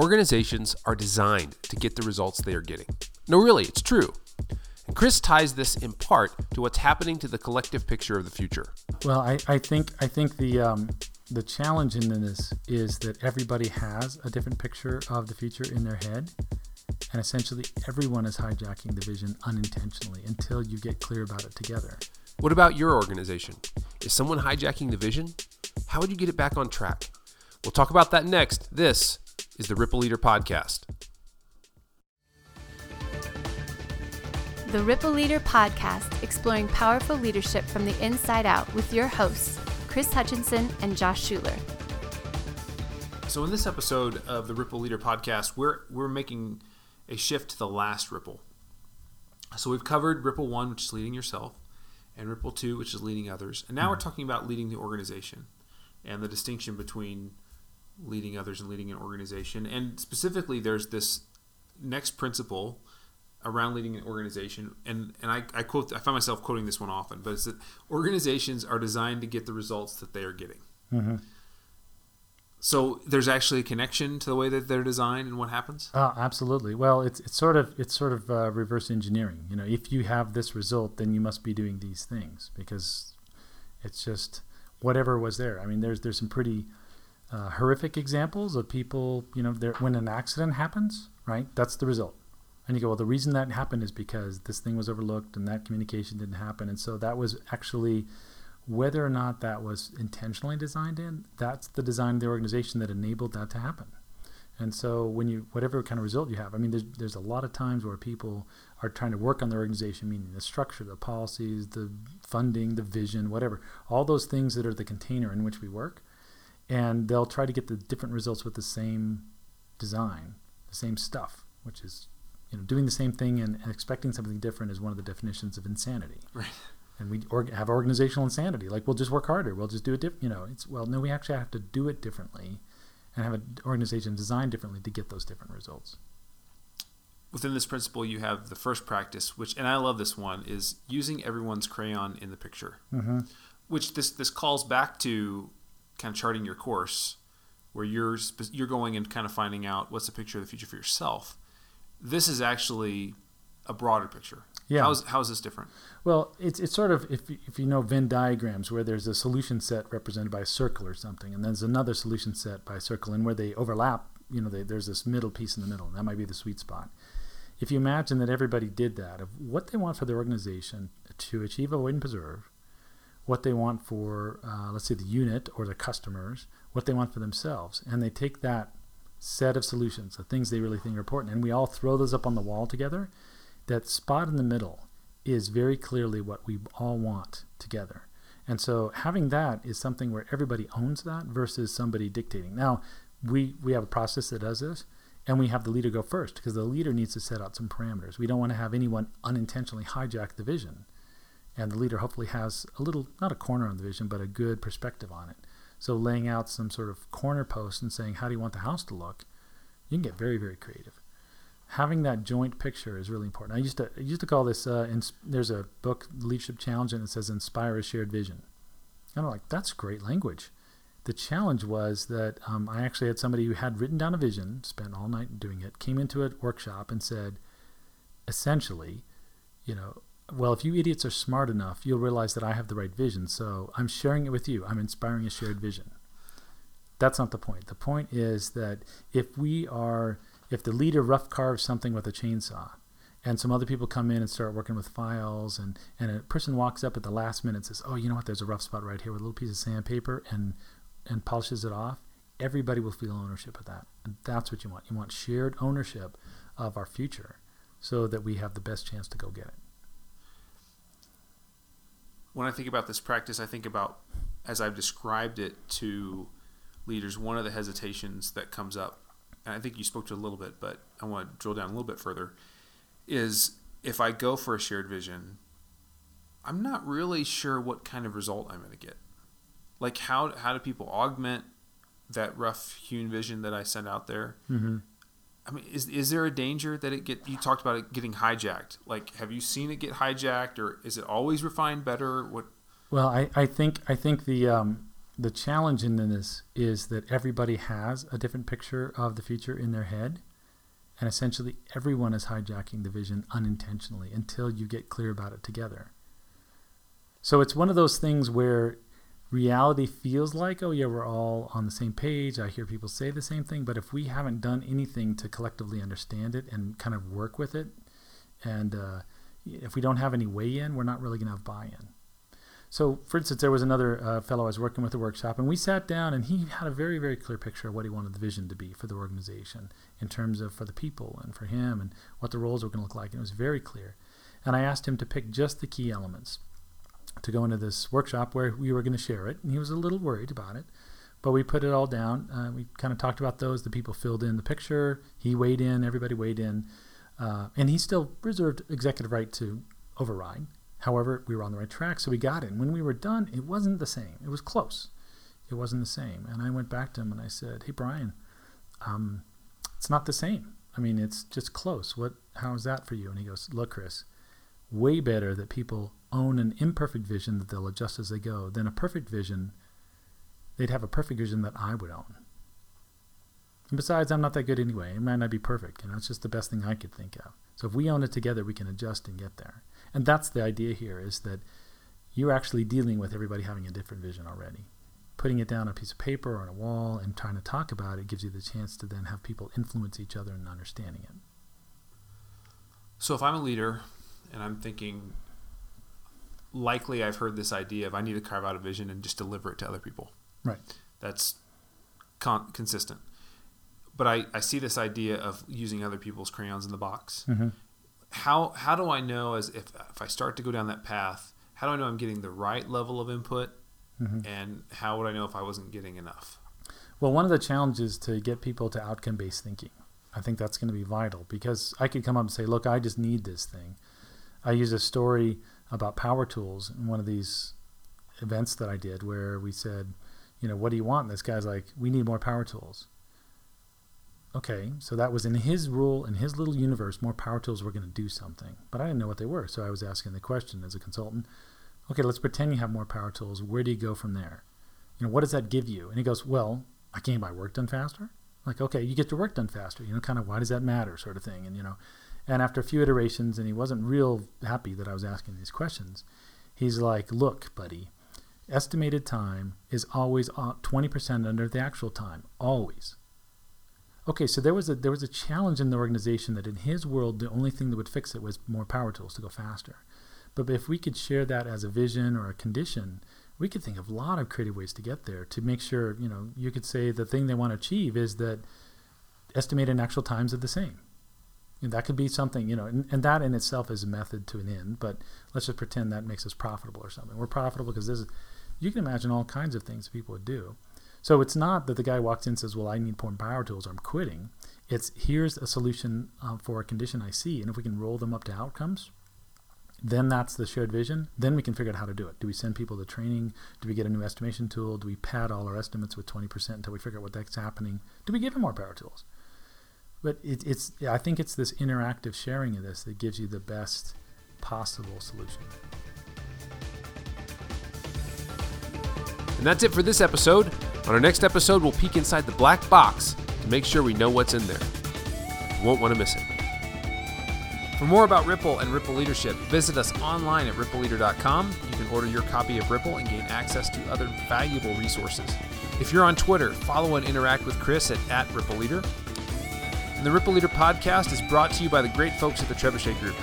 Organizations are designed to get the results they are getting. No, really, it's true. And Chris ties this in part to what's happening to the collective picture of the future. Well, I, I think I think the um, the challenge in this is that everybody has a different picture of the future in their head, and essentially everyone is hijacking the vision unintentionally until you get clear about it together. What about your organization? Is someone hijacking the vision? How would you get it back on track? We'll talk about that next. This is the Ripple Leader Podcast. The Ripple Leader Podcast, exploring powerful leadership from the inside out with your hosts, Chris Hutchinson and Josh Schuler. So, in this episode of the Ripple Leader Podcast, we're, we're making a shift to the last Ripple. So, we've covered Ripple 1, which is leading yourself, and Ripple 2, which is leading others. And now we're mm-hmm. talking about leading the organization and the distinction between leading others and leading an organization. And specifically, there's this next principle around leading an organization, and and I, I quote I find myself quoting this one often, but it's that organizations are designed to get the results that they are getting. Mm-hmm. So there's actually a connection to the way that they're designed and what happens. Oh, absolutely. Well, it's it's sort of it's sort of uh, reverse engineering. You know, if you have this result, then you must be doing these things because it's just whatever was there. I mean, there's there's some pretty uh, horrific examples of people. You know, when an accident happens, right? That's the result and you go, well, the reason that happened is because this thing was overlooked and that communication didn't happen. And so that was actually whether or not that was intentionally designed in, that's the design of the organization that enabled that to happen. And so when you whatever kind of result you have, I mean, there's there's a lot of times where people are trying to work on their organization, meaning the structure, the policies, the funding, the vision, whatever, all those things that are the container in which we work, and they'll try to get the different results with the same design, the same stuff, which is you know, doing the same thing and, and, expecting something different is one of the definitions of insanity. Right. And we have organizational insanity. Like we'll just work harder. We'll just do it. Diff- you know, it's well, no, we actually have to do it differently, and have an organization designed differently to get those different results. Within this principle, you have the first practice, which, and I love this one, is using everyone's crayon in the picture. Mm-hmm. Which this this calls back to kind of charting your course, where you're you're going and kind of finding out what's the picture of the future for yourself this is actually a broader picture. Yeah. How's, how is this different? Well, it's, it's sort of, if, if you know Venn diagrams, where there's a solution set represented by a circle or something, and then there's another solution set by a circle, and where they overlap, you know, they, there's this middle piece in the middle, and that might be the sweet spot. If you imagine that everybody did that, of what they want for their organization to achieve, avoid, and preserve, what they want for, uh, let's say, the unit or the customers, what they want for themselves, and they take that set of solutions, the things they really think are important, and we all throw those up on the wall together, that spot in the middle is very clearly what we all want together. And so having that is something where everybody owns that versus somebody dictating. Now, we, we have a process that does this, and we have the leader go first because the leader needs to set out some parameters. We don't want to have anyone unintentionally hijack the vision. And the leader hopefully has a little, not a corner on the vision, but a good perspective on it. So laying out some sort of corner post and saying, how do you want the house to look? You can get very, very creative. Having that joint picture is really important. I used to I used to call this. Uh, ins- there's a book, Leadership Challenge, and it says inspire a shared vision. And I'm like, that's great language. The challenge was that um, I actually had somebody who had written down a vision, spent all night doing it, came into a workshop and said, essentially, you know, well, if you idiots are smart enough, you'll realize that I have the right vision. So I'm sharing it with you. I'm inspiring a shared vision. That's not the point. The point is that if we are, if the leader rough carves something with a chainsaw, and some other people come in and start working with files, and, and a person walks up at the last minute and says, "Oh, you know what? There's a rough spot right here with a little piece of sandpaper," and and polishes it off. Everybody will feel ownership of that, and that's what you want. You want shared ownership of our future, so that we have the best chance to go get it when I think about this practice, I think about as I've described it to leaders, one of the hesitations that comes up, and I think you spoke to a little bit, but I want to drill down a little bit further, is if I go for a shared vision, I'm not really sure what kind of result I'm going to get. Like how how do people augment that rough hewn vision that I send out there? Mm-hmm. I mean, is is there a danger that it get? You talked about it getting hijacked. Like, have you seen it get hijacked, or is it always refined better? What? Well, I, I think I think the um, the challenge in this is that everybody has a different picture of the future in their head. And essentially, everyone is hijacking the vision unintentionally until you get clear about it together. So it's one of those things where reality feels like, oh, yeah, we're all on the same page. I hear people say the same thing. But if we haven't done anything to collectively understand it and kind of work with it, and uh, if we don't have any weigh in, we're not really going to have buy in. So, for instance, there was another uh, fellow I was working with at a workshop, and we sat down, and he had a very, very clear picture of what he wanted the vision to be for the organization, in terms of for the people and for him, and what the roles were going to look like. And it was very clear. And I asked him to pick just the key elements to go into this workshop where we were going to share it. And he was a little worried about it, but we put it all down. Uh, we kind of talked about those. The people filled in the picture. He weighed in. Everybody weighed in, uh, and he still reserved executive right to override However, we were on the right track, so we got in. When we were done, it wasn't the same. It was close. It wasn't the same. And I went back to him and I said, "Hey, Brian, um, it's not the same. I mean, it's just close. What? How is that for you?" And he goes, "Look, Chris, way better that people own an imperfect vision that they'll adjust as they go then a perfect vision. They'd have a perfect vision that I would own." And besides, I'm not that good anyway. It might not be perfect. You know, it's just the best thing I could think of. So if we own it together, we can adjust and get there. And that's the idea here is that you're actually dealing with everybody having a different vision already. Putting it down on a piece of paper or on a wall and trying to talk about it gives you the chance to then have people influence each other in understanding it. So if I'm a leader and I'm thinking, likely I've heard this idea of I need to carve out a vision and just deliver it to other people. Right. That's con- consistent. But I, I see this idea of using other people's crayons in the box. Mm-hmm how how do I know as if if I start to go down that path? How do I know I'm getting the right level of input? Mm-hmm. And how would I know if I wasn't getting enough? Well, one of the challenges to get people to outcome based thinking. I think that's going to be vital because I could come up and say, "Look, I just need this thing." I use a story about power tools in one of these events that I did where we said, "You know, what do you want?" And this guy's like, "We need more power tools." okay, so that was in his rule, in his little universe, more power tools were going to do something. But I didn't know what they were. So I was asking the question as a consultant okay, let's pretend you have more power tools. Where do you go from there? You know, what does that give you? And he goes, well, I can get my work done faster. Like, okay, you get your work done faster. You know, kind of why does that matter, sort of thing. And, you know, and after a few iterations, and he wasn't real happy that I was asking these questions, he's like, look, buddy, estimated time is always uh, 20% under the actual time, always. Okay, so there was a there was a challenge in the organization that in his world the only thing that would fix it was more power tools to go faster. But if we could share that as a vision or a condition, we could think of a lot of creative ways to get there to make sure, you know, you could say the thing they want to achieve is that estimated and actual times are the same. And that could be something, you know, and, and, that in itself is a method to an end, but let's just pretend that makes us profitable or something. We're profitable because this is, you can imagine all kinds of things people would do. So it's not that the guy walks in and says, "Well, I need more power tools, or I'm quitting." It's here's a solution uh, for a condition I see, and if we can roll them up to outcomes, then that's the shared vision. Then we can figure out how to do it. Do we send people to training? Do we get a new estimation tool? Do we pad all our estimates with 20% until we figure out what that's happening? Do we give them more power tools? But it, it's I think it's this interactive sharing of this that gives you the best possible solution. And that's it for this episode. On our next episode, we'll peek inside the black box to make sure we know what's in there. You won't want to miss it. For more about Ripple and Ripple Leadership, visit us online at rippleleader.com. You can order your copy of Ripple and gain access to other valuable resources. If you're on Twitter, follow and interact with Chris at, at Ripple Leader. And the Ripple Leader podcast is brought to you by the great folks at the Trebuchet Group.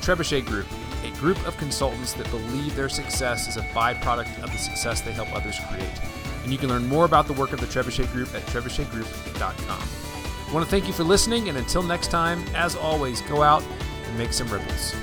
Trebuchet Group a group of consultants that believe their success is a byproduct of the success they help others create. And you can learn more about the work of the Trebuchet Group at trebuchetgroup.com. I want to thank you for listening, and until next time, as always, go out and make some ripples.